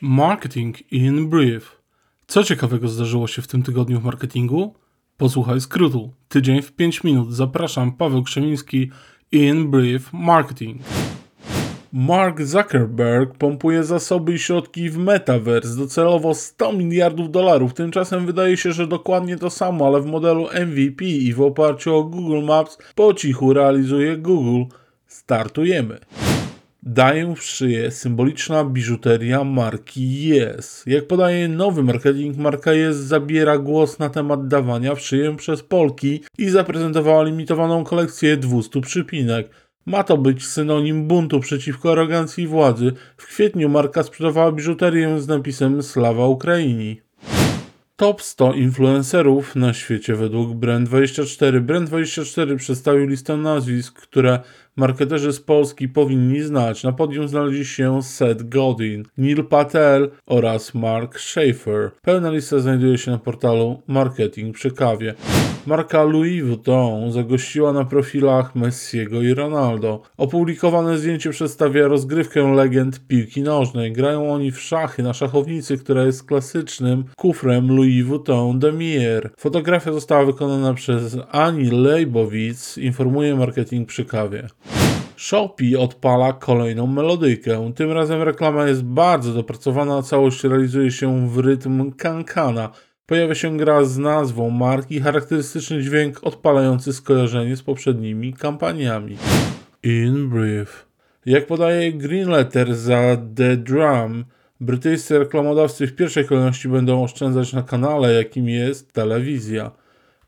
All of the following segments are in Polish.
Marketing in Brief. Co ciekawego zdarzyło się w tym tygodniu w marketingu? Posłuchaj skrótu. Tydzień w 5 minut. Zapraszam, Paweł Krzemiński, in Brief Marketing. Mark Zuckerberg pompuje zasoby i środki w Metaverse, docelowo 100 miliardów dolarów. Tymczasem wydaje się, że dokładnie to samo, ale w modelu MVP i w oparciu o Google Maps po cichu realizuje Google. Startujemy daje w szyję symboliczna biżuteria marki Yes. Jak podaje nowy marketing, marka Yes zabiera głos na temat dawania w szyję przez Polki i zaprezentowała limitowaną kolekcję 200 przypinek. Ma to być synonim buntu przeciwko arogancji władzy. W kwietniu marka sprzedawała biżuterię z napisem Slawa Ukrainii. Top 100 influencerów na świecie według Brand24. Brand24 przedstawił listę nazwisk, które marketerzy z Polski powinni znać. Na podium znaleźli się Seth Godin, Neil Patel oraz Mark Schaefer. Pełna lista znajduje się na portalu Marketing przy kawie. Marka Louis Vuitton zagościła na profilach Messiego i Ronaldo. Opublikowane zdjęcie przedstawia rozgrywkę legend piłki nożnej. Grają oni w szachy na szachownicy, która jest klasycznym kufrem Louis Vuitton Demier. Fotografia została wykonana przez Ani Leibowitz, informuje marketing przy kawie. Shopee odpala kolejną melodykę. Tym razem reklama jest bardzo dopracowana, całość realizuje się w rytm kankana. Pojawia się gra z nazwą marki, charakterystyczny dźwięk odpalający skojarzenie z poprzednimi kampaniami. In brief. Jak podaje Green Letter za The Drum, brytyjscy reklamodawcy w pierwszej kolejności będą oszczędzać na kanale, jakim jest telewizja.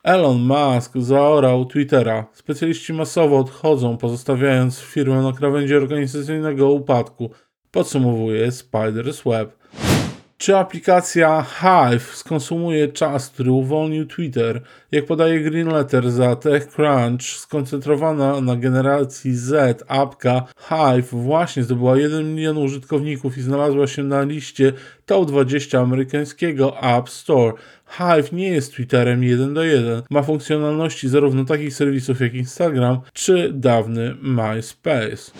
Elon Musk zaorał Twittera. Specjaliści masowo odchodzą, pozostawiając firmę na krawędzi organizacyjnego upadku, podsumowuje Spider's Web. Czy aplikacja Hive skonsumuje czas, który uwolnił Twitter? Jak podaje Green Letter za TechCrunch, skoncentrowana na generacji Z apka Hive właśnie zdobyła 1 milion użytkowników i znalazła się na liście top 20 amerykańskiego App Store. Hive nie jest Twitterem 1 do 1. Ma funkcjonalności zarówno takich serwisów jak Instagram czy dawny MySpace.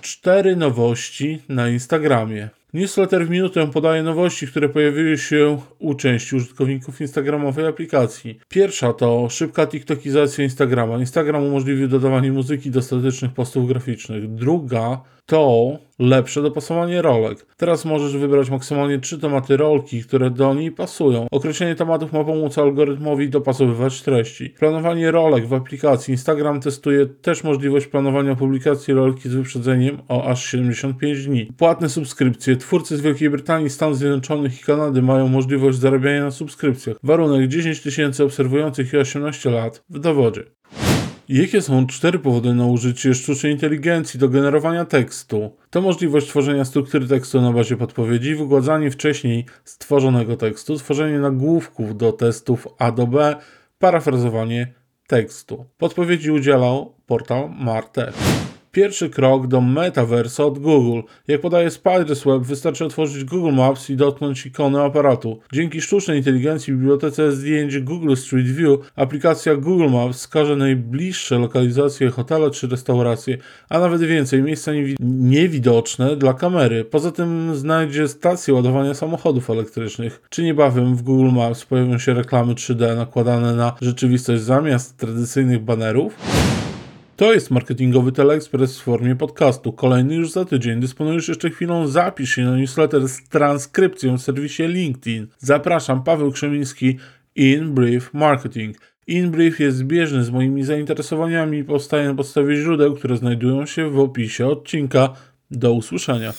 Cztery nowości na Instagramie. Newsletter w minutę podaje nowości, które pojawiły się u części użytkowników instagramowej aplikacji. Pierwsza to szybka TikTokizacja Instagrama. Instagram umożliwił dodawanie muzyki do statycznych postów graficznych. Druga to lepsze dopasowanie rolek. Teraz możesz wybrać maksymalnie trzy tematy rolki, które do niej pasują. Określenie tematów ma pomóc algorytmowi dopasowywać treści. Planowanie rolek w aplikacji Instagram testuje też możliwość planowania publikacji rolki z wyprzedzeniem o aż 75 dni. Płatne subskrypcje. Twórcy z Wielkiej Brytanii, Stanów Zjednoczonych i Kanady mają możliwość zarabiania na subskrypcjach. Warunek 10 tysięcy obserwujących i 18 lat w dowodzie. Jakie są cztery powody na użycie sztucznej inteligencji do generowania tekstu? To możliwość tworzenia struktury tekstu na bazie podpowiedzi, wygładzanie wcześniej stworzonego tekstu, tworzenie nagłówków do testów A do B, parafrazowanie tekstu. Podpowiedzi udzielał portal Martech. Pierwszy krok do metaverse od Google. Jak podaje Spider's wystarczy otworzyć Google Maps i dotknąć ikony aparatu. Dzięki sztucznej inteligencji w bibliotece zdjęć Google Street View aplikacja Google Maps wskaże najbliższe lokalizacje hotele czy restauracje, a nawet więcej miejsca niewidoczne dla kamery. Poza tym znajdzie stację ładowania samochodów elektrycznych. Czy niebawem w Google Maps pojawią się reklamy 3D nakładane na rzeczywistość zamiast tradycyjnych banerów? To jest marketingowy teleekspres w formie podcastu. Kolejny już za tydzień. Dysponujesz jeszcze chwilą, zapisz się na newsletter z transkrypcją w serwisie LinkedIn. Zapraszam, Paweł Krzemiński, In Brief Marketing. InBrief jest zbieżny z moimi zainteresowaniami i powstaje na podstawie źródeł, które znajdują się w opisie odcinka. Do usłyszenia.